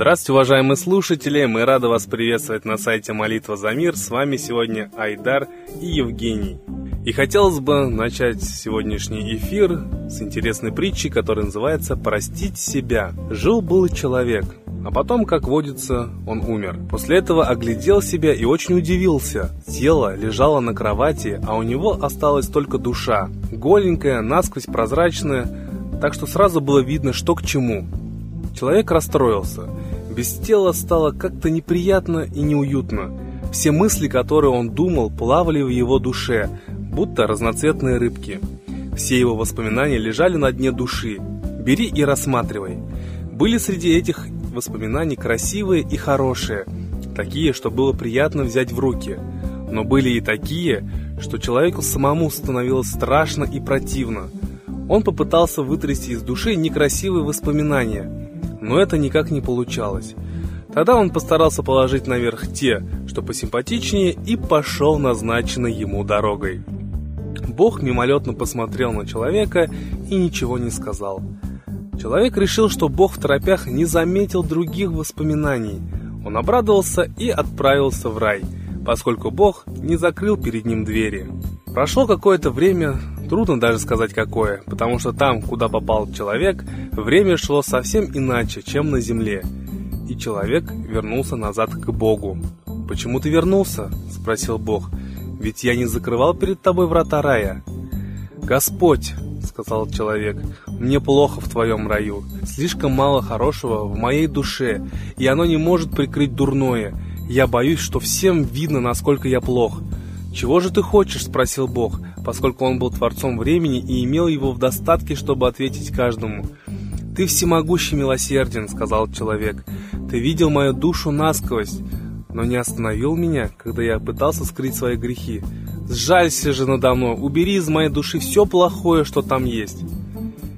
Здравствуйте, уважаемые слушатели! Мы рады вас приветствовать на сайте Молитва за мир. С вами сегодня Айдар и Евгений. И хотелось бы начать сегодняшний эфир с интересной притчи, которая называется «Простить себя». Жил-был человек, а потом, как водится, он умер. После этого оглядел себя и очень удивился. Тело лежало на кровати, а у него осталась только душа. Голенькая, насквозь прозрачная, так что сразу было видно, что к чему. Человек расстроился. Без тела стало как-то неприятно и неуютно. Все мысли, которые он думал, плавали в его душе, будто разноцветные рыбки. Все его воспоминания лежали на дне души. Бери и рассматривай. Были среди этих воспоминаний красивые и хорошие, такие, что было приятно взять в руки. Но были и такие, что человеку самому становилось страшно и противно. Он попытался вытрясти из души некрасивые воспоминания, но это никак не получалось. Тогда он постарался положить наверх те, что посимпатичнее, и пошел назначенной ему дорогой. Бог мимолетно посмотрел на человека и ничего не сказал. Человек решил, что Бог в торопях не заметил других воспоминаний. Он обрадовался и отправился в рай, поскольку Бог не закрыл перед ним двери. Прошло какое-то время, трудно даже сказать какое, потому что там, куда попал человек, время шло совсем иначе, чем на земле. И человек вернулся назад к Богу. «Почему ты вернулся?» – спросил Бог. «Ведь я не закрывал перед тобой врата рая». «Господь», — сказал человек, — «мне плохо в твоем раю. Слишком мало хорошего в моей душе, и оно не может прикрыть дурное. Я боюсь, что всем видно, насколько я плох». «Чего же ты хочешь?» — спросил Бог, поскольку он был творцом времени и имел его в достатке, чтобы ответить каждому. «Ты всемогущий милосерден», — сказал человек. «Ты видел мою душу насквозь, но не остановил меня, когда я пытался скрыть свои грехи. Сжалься же надо мной, убери из моей души все плохое, что там есть.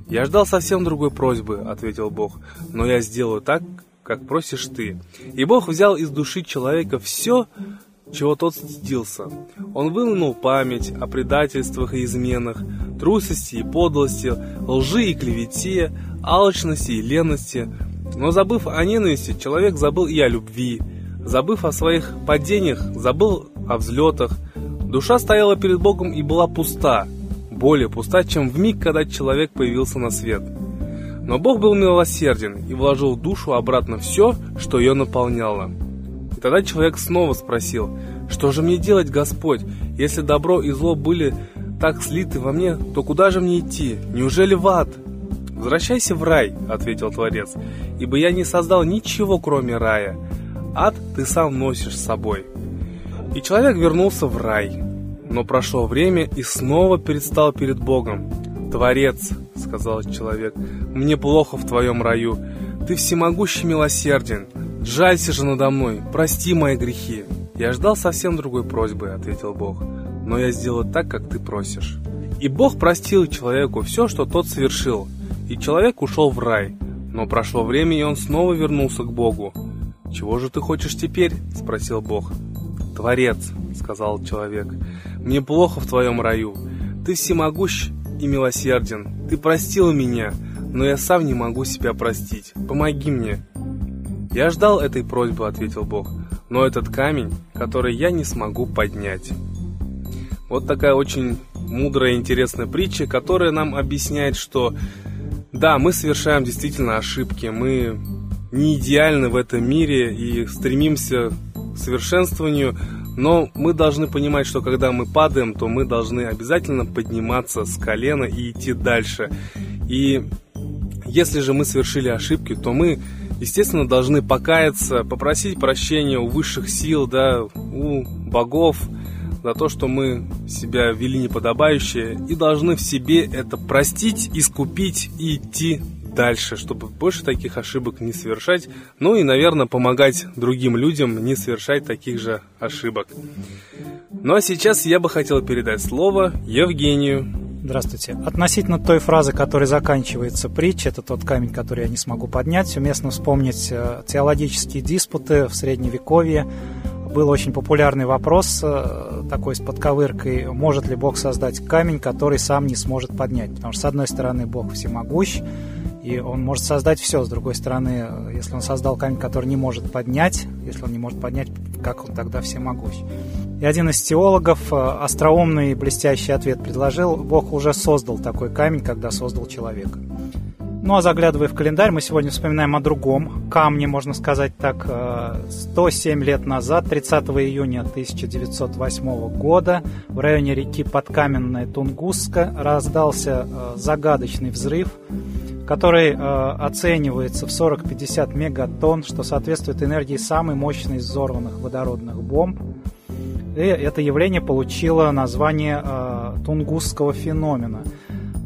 Я ждал совсем другой просьбы, ответил Бог, но я сделаю так, как просишь ты. И Бог взял из души человека все, чего тот стыдился. Он вынул память о предательствах и изменах, трусости и подлости, лжи и клевете, алчности и ленности. Но забыв о ненависти, человек забыл и о любви, Забыв о своих падениях, забыл о взлетах. Душа стояла перед Богом и была пуста, более пуста, чем в миг, когда человек появился на свет. Но Бог был милосерден и вложил в душу обратно все, что ее наполняло. Тогда человек снова спросил, «Что же мне делать, Господь? Если добро и зло были так слиты во мне, то куда же мне идти? Неужели в ад?» «Возвращайся в рай», — ответил Творец, «ибо я не создал ничего, кроме рая. Ад ты сам носишь с собой. И человек вернулся в рай. Но прошло время и снова предстал перед Богом. «Творец», — сказал человек, — «мне плохо в твоем раю. Ты всемогущий милосерден. Жалься же надо мной, прости мои грехи». «Я ждал совсем другой просьбы», — ответил Бог. «Но я сделаю так, как ты просишь». И Бог простил человеку все, что тот совершил. И человек ушел в рай. Но прошло время, и он снова вернулся к Богу. «Чего же ты хочешь теперь?» – спросил Бог. «Творец», – сказал человек, – «мне плохо в твоем раю. Ты всемогущ и милосерден. Ты простил меня, но я сам не могу себя простить. Помоги мне». «Я ждал этой просьбы», – ответил Бог, – «но этот камень, который я не смогу поднять». Вот такая очень мудрая и интересная притча, которая нам объясняет, что да, мы совершаем действительно ошибки, мы не идеальны в этом мире и стремимся к совершенствованию, но мы должны понимать, что когда мы падаем, то мы должны обязательно подниматься с колена и идти дальше. И если же мы совершили ошибки, то мы, естественно, должны покаяться, попросить прощения у высших сил, да, у богов за то, что мы себя вели неподобающе, и должны в себе это простить, искупить и идти дальше, чтобы больше таких ошибок не совершать, ну и, наверное, помогать другим людям не совершать таких же ошибок. Ну а сейчас я бы хотел передать слово Евгению. Здравствуйте. Относительно той фразы, которой заканчивается притча, это тот камень, который я не смогу поднять, уместно вспомнить э, теологические диспуты в Средневековье. Был очень популярный вопрос, э, такой с подковыркой, может ли Бог создать камень, который сам не сможет поднять. Потому что, с одной стороны, Бог всемогущ, И он может создать все. С другой стороны, если он создал камень, который не может поднять, если он не может поднять, как он тогда всемогущ? И один из теологов э, остроумный и блестящий ответ предложил, Бог уже создал такой камень, когда создал человека. Ну а заглядывая в календарь, мы сегодня вспоминаем о другом камне, можно сказать так. 107 э, лет назад, 30 июня 1908 года, в районе реки Подкаменная Тунгусска раздался э, загадочный взрыв, который оценивается в 40-50 мегатонн, что соответствует энергии самой мощной из взорванных водородных бомб – и это явление получило название э, тунгусского феномена.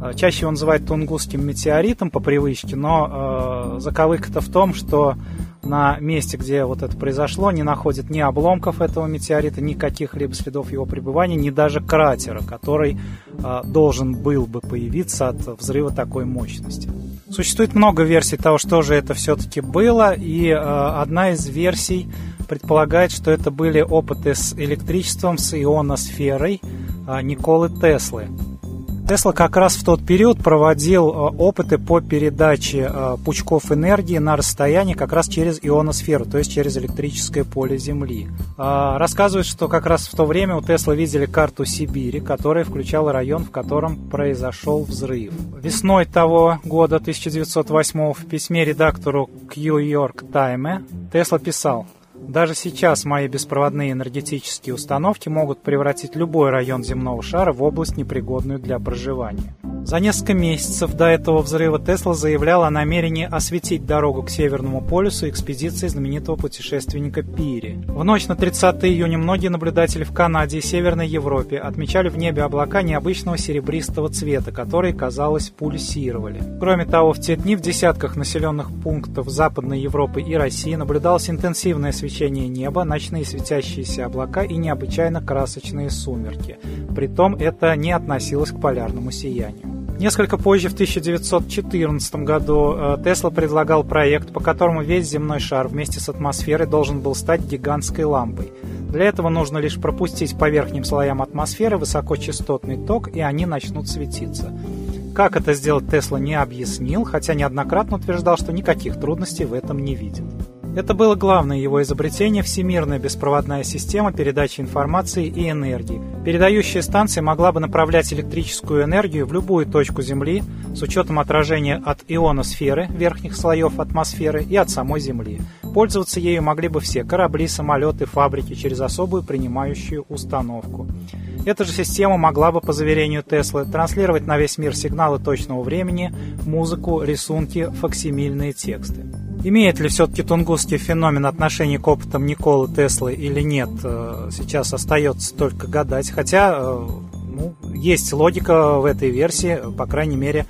Э, чаще его называют тунгусским метеоритом по привычке, но э, заковыка-то в том, что на месте, где вот это произошло, не находят ни обломков этого метеорита, ни каких-либо следов его пребывания, ни даже кратера, который э, должен был бы появиться от взрыва такой мощности. Существует много версий того, что же это все-таки было, и э, одна из версий предполагает, что это были опыты с электричеством, с ионосферой э, Николы Теслы. Тесла как раз в тот период проводил э, опыты по передаче э, пучков энергии на расстоянии как раз через ионосферу, то есть через электрическое поле Земли. Рассказывают, что как раз в то время у Тесла видели карту Сибири, которая включала район, в котором произошел взрыв. Весной того года, 1908 в письме редактору Q York Time Тесла писал даже сейчас мои беспроводные энергетические установки могут превратить любой район земного шара в область, непригодную для проживания. За несколько месяцев до этого взрыва Тесла заявлял о намерении осветить дорогу к Северному полюсу экспедиции знаменитого путешественника Пири. В ночь на 30 июня многие наблюдатели в Канаде и Северной Европе отмечали в небе облака необычного серебристого цвета, которые, казалось, пульсировали. Кроме того, в те дни в десятках населенных пунктов Западной Европы и России наблюдалось интенсивное свечение неба, ночные светящиеся облака и необычайно красочные сумерки. Притом это не относилось к полярному сиянию. Несколько позже, в 1914 году, э, Тесла предлагал проект, по которому весь земной шар вместе с атмосферой должен был стать гигантской лампой. Для этого нужно лишь пропустить по верхним слоям атмосферы высокочастотный ток, и они начнут светиться. Как это сделать, Тесла не объяснил, хотя неоднократно утверждал, что никаких трудностей в этом не видит. Это было главное его изобретение – всемирная беспроводная система передачи информации и энергии. Передающая станция могла бы направлять электрическую энергию в любую точку Земли с учетом отражения от ионосферы, верхних слоев атмосферы и от самой Земли. Пользоваться ею могли бы все – корабли, самолеты, фабрики через особую принимающую установку. Эта же система могла бы, по заверению Теслы, транслировать на весь мир сигналы точного времени, музыку, рисунки, факсимильные тексты. Имеет ли все-таки тунгусский феномен отношение к опытам Николы Теслы или нет, э, сейчас остается только гадать. Хотя э, ну, есть логика в этой версии, по крайней мере,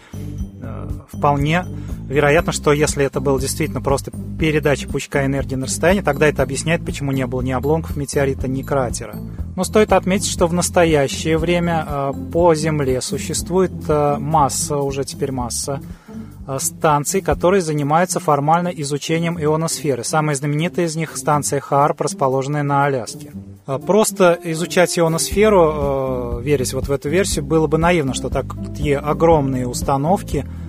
э, вполне вероятно, что если это было действительно просто передача пучка энергии на расстоянии, тогда это объясняет, почему не было ни обломков метеорита, ни кратера. Но стоит отметить, что в настоящее время по Земле существует масса, уже теперь масса станций, которые занимаются формально изучением ионосферы. Самая знаменитая из них станция ХАРП, расположенная на Аляске. Э, просто изучать ионосферу, э, верить вот в эту версию, было бы наивно, что такие огромные установки – Э,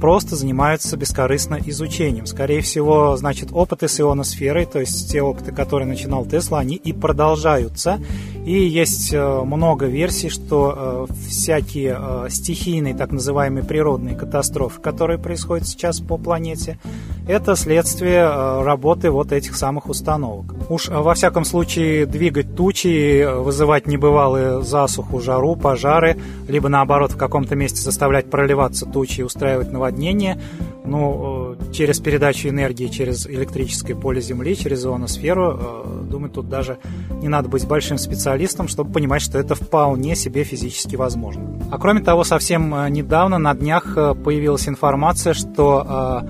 просто занимаются бескорыстно изучением. Скорее всего, значит, опыты с ионосферой, то есть те опыты, которые начинал Тесла, они и продолжаются. И есть э, много версий, что э, всякие стихийные, так называемые природные катастрофы, которые происходят сейчас по планете, это следствие работы вот этих самых установок. Уж во всяком случае двигать тучи, вызывать небывалые засуху, жару, пожары, либо наоборот в каком-то месте заставлять проливаться тучи и устраивать наводнение, ну, э, через передачу энергии через электрическое поле Земли, через ионосферу, э, думаю, тут даже не надо быть большим специалистом, чтобы понимать, что это вполне себе физически возможно. А кроме того, совсем э, недавно, на днях, появилась информация, что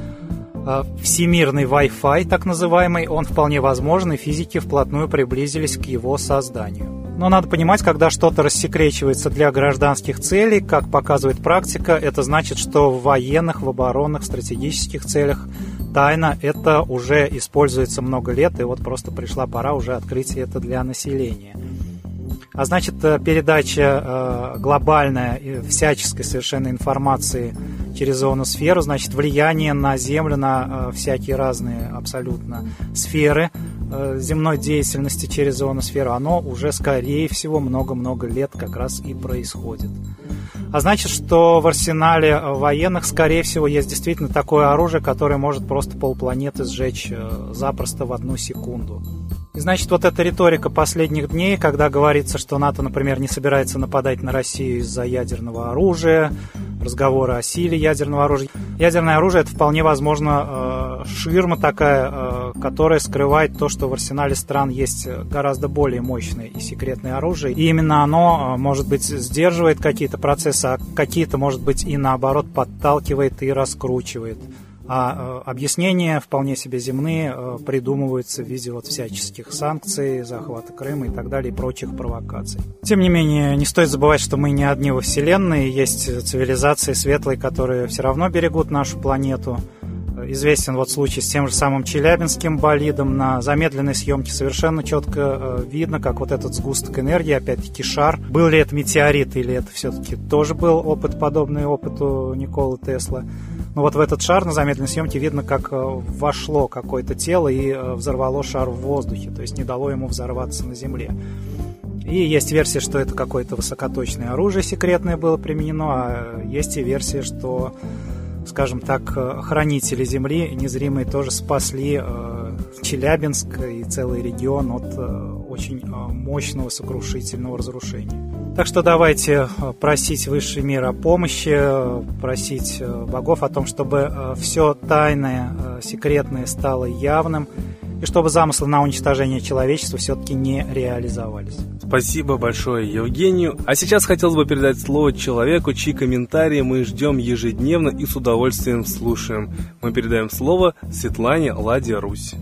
всемирный Wi-Fi, так называемый, он вполне возможен, и физики вплотную приблизились к его созданию. Но надо понимать, когда что-то рассекречивается для гражданских целей, как показывает практика, это значит, что в военных, в оборонных, стратегических целях тайна это уже используется много лет, и вот просто пришла пора уже открыть это для населения. А значит, э, передача э, глобальная всяческой совершенно информации через ионосферу, значит, влияние на Землю, на всякие разные абсолютно сферы земной деятельности через ионосферу, оно уже, скорее всего, много-много лет как раз и происходит. А значит, что в арсенале военных, скорее всего, есть действительно такое оружие, которое может просто полпланеты сжечь запросто в одну секунду. И значит, вот эта риторика последних дней, когда говорится, что НАТО, например, не собирается нападать на Россию из-за ядерного оружия, разговоры о силе ядерного оружия. Ядерное оружие это вполне возможно э, ширма такая, э, которая скрывает то, что в арсенале стран есть гораздо более мощное и секретное оружие. И именно оно, э, может быть, сдерживает какие-то процессы, а какие-то, может быть, и наоборот подталкивает и раскручивает а э, объяснения вполне себе земные э, придумываются в виде вот всяческих санкций, захвата Крыма и так далее, и прочих провокаций. Тем не менее, не стоит забывать, что мы не одни во Вселенной, есть цивилизации светлые, которые все равно берегут нашу планету. Известен вот случай с тем же самым Челябинским болидом. На замедленной съемке совершенно четко э, видно, как вот этот сгусток энергии, опять-таки шар, был ли это метеорит или это все-таки тоже был опыт, подобный опыту Николы Тесла. Но вот в этот шар на замедленной съемке видно, как э, вошло какое-то тело и э, взорвало шар в воздухе, то есть не дало ему взорваться на Земле. И есть версия, что это какое-то высокоточное оружие секретное было применено, а есть и версия, что, скажем так, э, хранители Земли незримые тоже спасли Челябинск и целый регион от очень мощного сокрушительного разрушения. Так что давайте э, просить высший мир о помощи, э, просить э, богов о том, чтобы все тайное, секретное стало явным, и чтобы замыслы на уничтожение человечества все-таки не реализовались. Спасибо большое Евгению. А сейчас хотелось бы передать слово человеку, чьи комментарии мы ждем ежедневно и с удовольствием слушаем. Мы передаем слово Светлане Ладе Русь.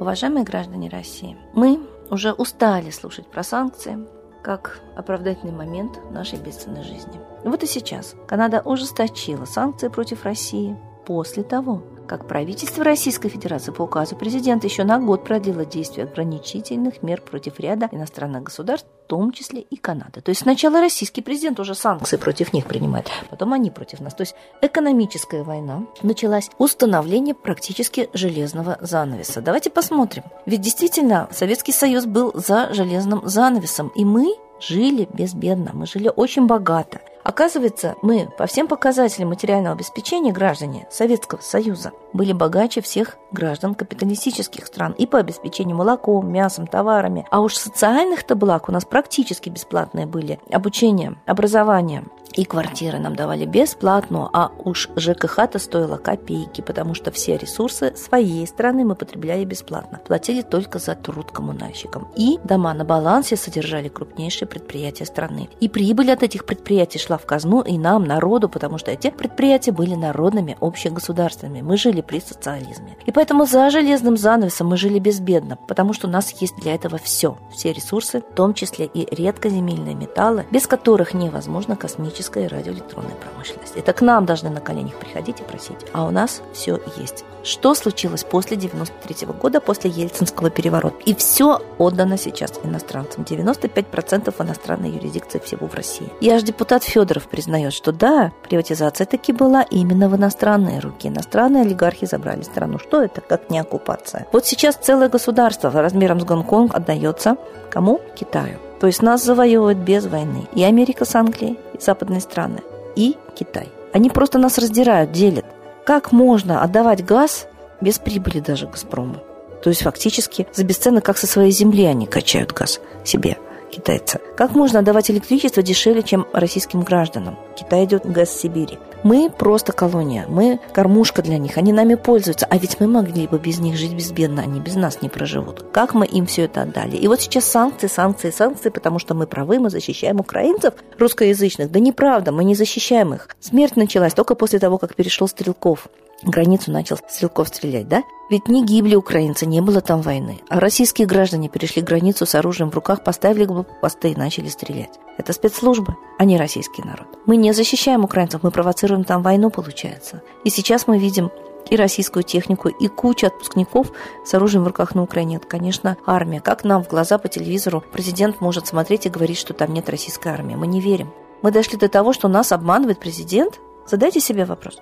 Уважаемые граждане России, мы уже устали слушать про санкции как оправдательный момент нашей бедственной жизни. Вот и сейчас Канада ужесточила санкции против России после того, как правительство Российской Федерации по указу президента еще на год продлило действие ограничительных мер против ряда иностранных государств, в том числе и Канады. То есть сначала российский президент уже санкции против них принимает, потом они против нас. То есть экономическая война началась, установление практически железного занавеса. Давайте посмотрим. Ведь действительно Советский Союз был за железным занавесом, и мы жили безбедно, мы жили очень богато. Оказывается, мы по всем показателям материального обеспечения граждане Советского Союза были богаче всех граждан капиталистических стран и по обеспечению молоком, мясом, товарами. А уж социальных-то благ у нас практически бесплатные были. Обучение, образование, и квартиры нам давали бесплатно, а уж ЖКХ-то стоило копейки, потому что все ресурсы своей страны мы потребляли бесплатно. Платили только за труд коммунальщикам. И дома на балансе содержали крупнейшие предприятия страны. И прибыль от этих предприятий шла в казну и нам, народу, потому что эти предприятия были народными, общегосударственными. Мы жили при социализме. И поэтому за железным занавесом мы жили безбедно, потому что у нас есть для этого все. Все ресурсы, в том числе и редкоземельные металлы, без которых невозможно космическое химическая и радиоэлектронная промышленность. Это к нам должны на коленях приходить и просить. А у нас все есть. Что случилось после 93 года, после Ельцинского переворота? И все отдано сейчас иностранцам. 95% иностранной юрисдикции всего в России. И аж депутат Федоров признает, что да, приватизация таки была именно в иностранные руки. Иностранные олигархи забрали страну. Что это, как не оккупация? Вот сейчас целое государство размером с Гонконг отдается кому? Китаю. То есть нас завоевывают без войны. И Америка с Англией, западные страны, и Китай. Они просто нас раздирают, делят. Как можно отдавать газ без прибыли даже Газпрому? То есть фактически за бесценок, как со своей земли они качают газ себе – китайца. Как можно отдавать электричество дешевле, чем российским гражданам? Китай идет газ Сибири. Мы просто колония, мы кормушка для них, они нами пользуются, а ведь мы могли бы без них жить безбедно, они без нас не проживут. Как мы им все это отдали? И вот сейчас санкции, санкции, санкции, потому что мы правы, мы защищаем украинцев русскоязычных. Да неправда, мы не защищаем их. Смерть началась только после того, как перешел Стрелков границу начал стрелков стрелять, да? Ведь не гибли украинцы, не было там войны. А российские граждане перешли границу с оружием в руках, поставили посты и начали стрелять. Это спецслужбы, а не российский народ. Мы не защищаем украинцев, мы провоцируем там войну, получается. И сейчас мы видим и российскую технику, и кучу отпускников с оружием в руках на Украине. Это, конечно, армия. Как нам в глаза по телевизору президент может смотреть и говорить, что там нет российской армии? Мы не верим. Мы дошли до того, что нас обманывает президент? Задайте себе вопрос.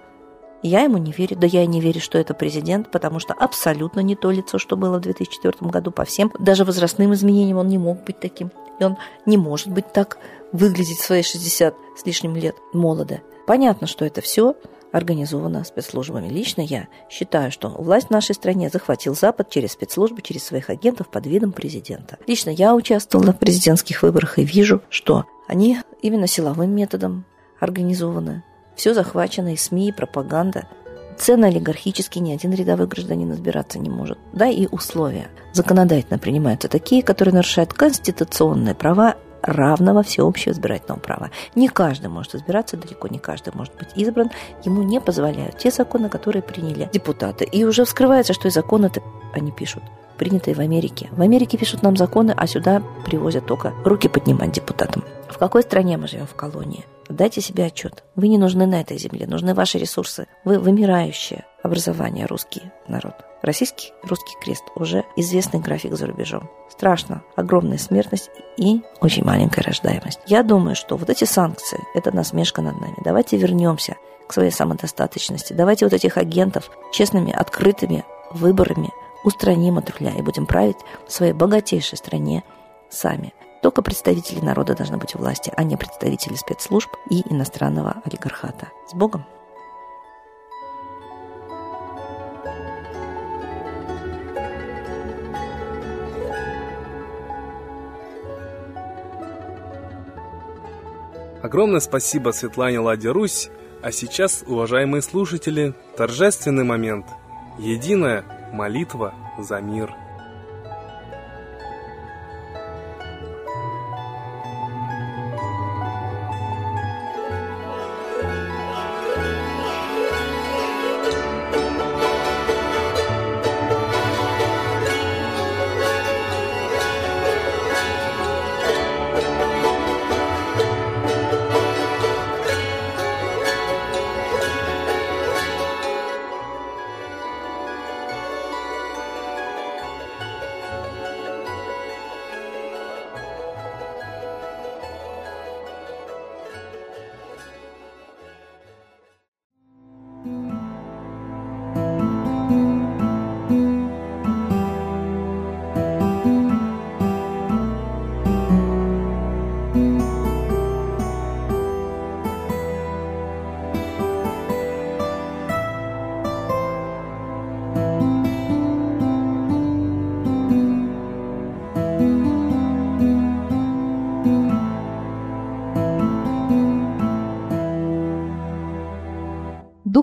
Я ему не верю. Да я и не верю, что это президент, потому что абсолютно не то лицо, что было в 2004 году по всем. Даже возрастным изменениям он не мог быть таким. И он не может быть так выглядеть свои 60 с лишним лет молодо. Понятно, что это все организовано спецслужбами. Лично я считаю, что власть в нашей стране захватил Запад через спецслужбы, через своих агентов под видом президента. Лично я участвовала в президентских выборах и вижу, что они именно силовым методом организованы. Все захвачено, и СМИ, и пропаганда. Цены олигархические, ни один рядовой гражданин избираться не может. Да, и условия законодательно принимаются такие, которые нарушают конституционные права равного всеобщего избирательного права. Не каждый может избираться, далеко не каждый может быть избран. Ему не позволяют те законы, которые приняли депутаты. И уже вскрывается, что и законы-то они пишут принятые в Америке. В Америке пишут нам законы, а сюда привозят только руки поднимать депутатам. В какой стране мы живем в колонии? Дайте себе отчет. Вы не нужны на этой земле, нужны ваши ресурсы. Вы вымирающее образование, русский народ. Российский русский крест уже известный график за рубежом. Страшно. Огромная смертность и очень маленькая рождаемость. Я думаю, что вот эти санкции – это насмешка над нами. Давайте вернемся к своей самодостаточности. Давайте вот этих агентов честными, открытыми выборами устраним от руля и будем править в своей богатейшей стране сами. Только представители народа должны быть у власти, а не представители спецслужб и иностранного олигархата. С Богом! Огромное спасибо Светлане Ладе Русь. А сейчас, уважаемые слушатели, торжественный момент. Единая молитва за мир.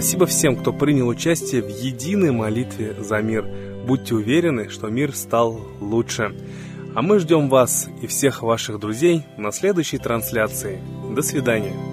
Спасибо всем, кто принял участие в единой молитве за мир. Будьте уверены, что мир стал лучше. А мы ждем вас и всех ваших друзей на следующей трансляции. До свидания.